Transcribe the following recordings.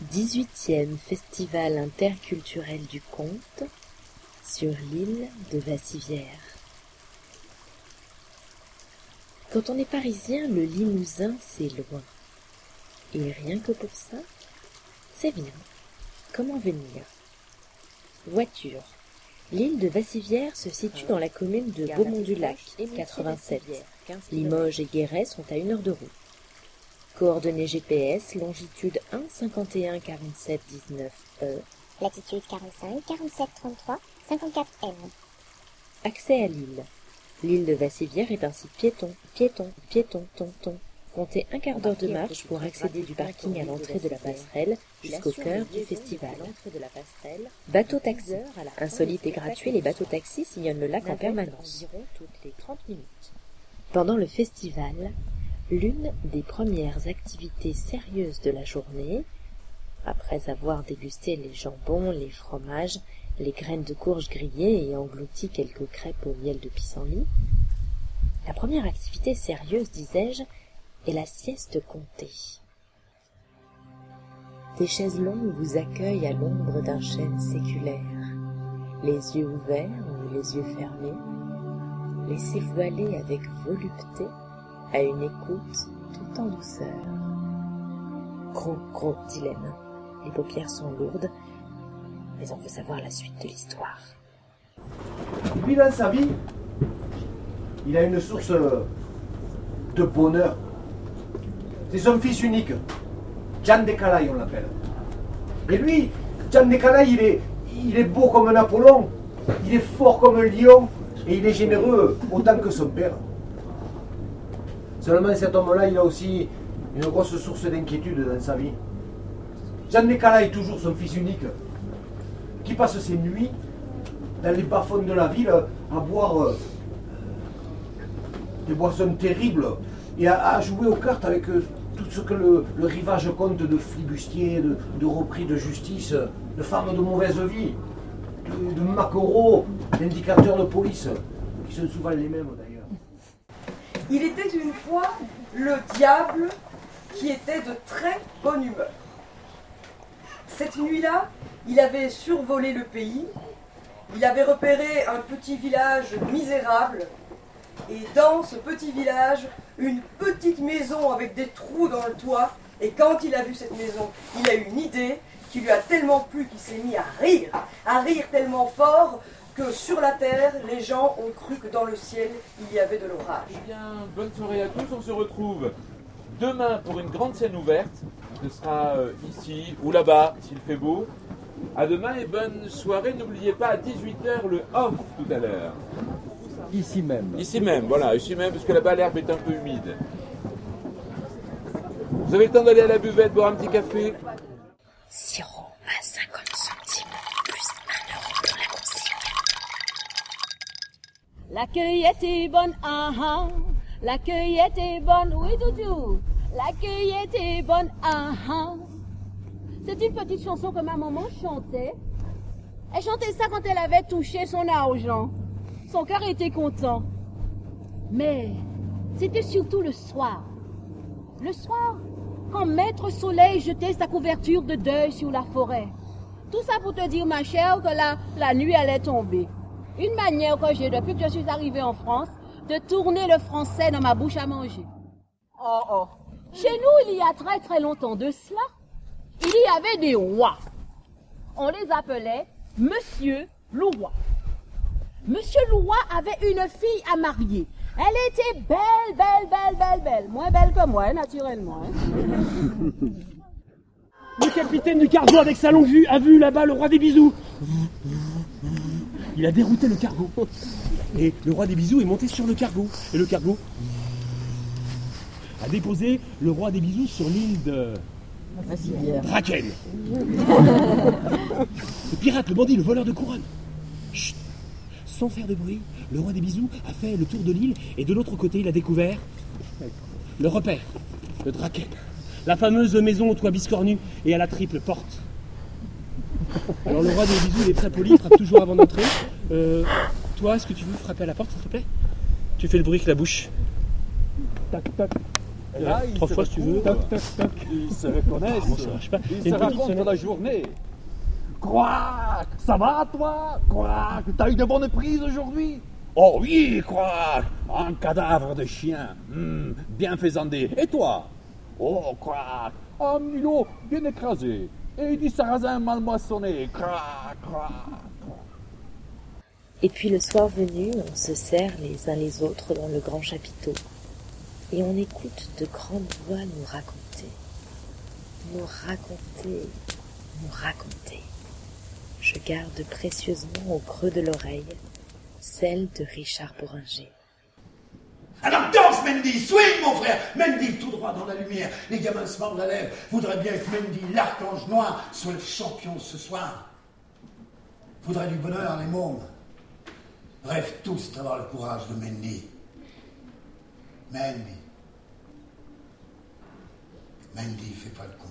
Dix-huitième Festival interculturel du conte sur l'île de Vassivière. Quand on est parisien, le Limousin, c'est loin. Et rien que pour ça, c'est bien. Comment venir? Voiture. L'île de Vassivière se situe dans la commune de Beaumont-du-Lac, 87. Limoges et Guéret sont à une heure de route. Coordonnées GPS, longitude 1, 51, 47, 19 E. Latitude 45, 47, 33, 54 M. Accès à l'île. L'île de Vassivière est site piéton, piéton, piéton, ton, ton. Comptez un quart d'heure de marche pour accéder du parking à l'entrée de la passerelle jusqu'au cœur du festival. Bateau taxi. Insolite et gratuit, les bateaux taxis sillonnent le lac en permanence. Pendant le festival, l'une des premières activités sérieuses de la journée, après avoir dégusté les jambons, les fromages, les graines de courge grillées et englouti quelques crêpes au miel de pissenlit, la première activité sérieuse, disais-je, est la sieste comptée. Des chaises longues vous accueillent à l'ombre d'un chêne séculaire, les yeux ouverts ou les yeux fermés, laissez-vous aller avec volupté à une écoute tout en douceur. Gros, gros dilemme. Les paupières sont lourdes, mais on veut savoir la suite de l'histoire. Lui, dans sa vie, il a une source de bonheur. C'est son fils unique. Jean Decalay, on l'appelle. Et lui, Jean Decalay, il est, il est beau comme un Apollon, il est fort comme un lion, et il est généreux autant que son père. Seulement, cet homme-là, il a aussi une grosse source d'inquiétude dans sa vie. Jean Decalay est toujours son fils unique, qui passe ses nuits dans les bas-fonds de la ville à boire euh, des boissons terribles et à, jouer aux cartes avec euh, tout ce que le, rivage compte de flibustiers, de, repris de justice, de femmes de mauvaise vie, de, de d'indicateurs de police, qui sont souvent les mêmes d'ailleurs. Il était une fois le diable qui était de très bonne humeur. Cette nuit-là, il avait survolé le pays, il avait repéré un petit village misérable, et dans ce petit village, une petite maison avec des trous dans le toit, et quand il a vu cette maison, il a eu une idée qui lui a tellement plu qu'il s'est mis à rire, à rire tellement fort que sur la terre, les gens ont cru que dans le ciel, il y avait de l'orage. Eh bien, bonne soirée à tous. On se retrouve demain pour une grande scène ouverte. Ce sera euh, ici ou là-bas, s'il fait beau. À demain et bonne soirée. N'oubliez pas à 18h le off tout à l'heure. Ici même. Ici même, voilà, ici même, parce que là-bas l'herbe est un peu humide. Vous avez le temps d'aller à la buvette, boire un petit café Sirop à 50 centimes, plus 1 euro pour la consigne. La cueillette est bonne, ah ah. La cueillette est bonne, oui doudou. La cueillette est bonne, ah ah. C'est une petite chanson que ma maman chantait. Elle chantait ça quand elle avait touché son argent. Son cœur était content. Mais c'était surtout le soir. Le soir, quand Maître Soleil jetait sa couverture de deuil sur la forêt. Tout ça pour te dire, ma chère, que la, la nuit allait tomber. Une manière que j'ai depuis que je suis arrivée en France de tourner le français dans ma bouche à manger. Oh oh. Chez nous, il y a très très longtemps de cela, il y avait des rois. On les appelait Monsieur Louroy. Monsieur Louroy avait une fille à marier. Elle était belle, belle, belle, belle, belle. Moins belle que moi, naturellement. hein. Le capitaine du cargo avec sa longue vue a vu là-bas le roi des bisous. Il a dérouté le cargo. Et le roi des bisous est monté sur le cargo. Et le cargo a déposé le roi des bisous sur l'île de Draken. Le pirate, le bandit, le voleur de couronne. Chut. Sans faire de bruit, le roi des bisous a fait le tour de l'île et de l'autre côté, il a découvert le repère, le Draken. La fameuse maison au toit biscornu et à la triple porte. Alors le roi des bisous, il est très poli, il frappe toujours avant d'entrer. Euh, toi, est-ce que tu veux frapper à la porte, s'il te plaît? Tu fais le bruit avec la bouche. Tac, tac. Là, trois se fois si tu veux. retrouvent, Ils se reconnaissent. Ah, bon, ça marche pas. Ils se racontent sonnette. la journée. Quoi Ça va toi? Quoi T'as eu de bonnes prises aujourd'hui? Oh oui, quoi Un cadavre de chien. Hmm, bien faisandé. Et toi? Oh, quoi Un mulot bien écrasé. Et du sarrasin mal moissonné. Et puis le soir venu, on se serre les uns les autres dans le grand chapiteau, et on écoute de grandes voix nous raconter, nous raconter, nous raconter. Je garde précieusement au creux de l'oreille celle de Richard Bourringer. Alors danse, Mendy, swing, mon frère Mendy, tout droit dans la lumière. Les gamins se mordent la lèvre. Voudraient bien que Mendy, l'archange noir, soit le champion ce soir. Voudraient du bonheur, les mômes. Rêvent tous d'avoir le courage de Mendy. Mendy. Mendy, fais pas le con.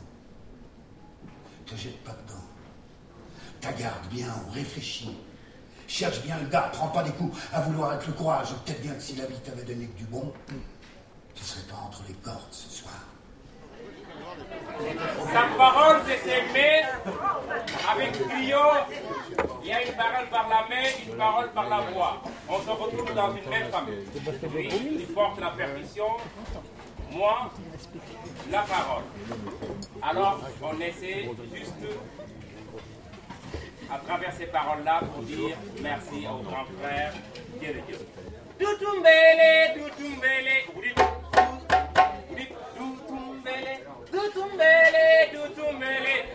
Te jette pas dedans. T'agarde bien, on réfléchit. Cherche bien le gars, prends pas des coups à vouloir être le courage. Peut-être bien que si la vie t'avait donné que du bon, tu serais pas entre les cordes ce soir. Sa parole, c'est s'aimer avec brio. Il y a une parole par la main, une parole par la voix. On se retrouve dans une même famille. Lui, il porte la permission. Moi, la parole. Alors, on essaie juste, à travers ces paroles-là, pour dire merci au grand frère qui est de Dieu. Tutumbele, tutumbele. Vous dites, vous dites, tutumbele. Tutumbele,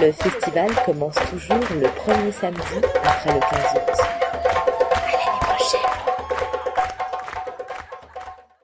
Le festival commence toujours le premier samedi après le 15 août.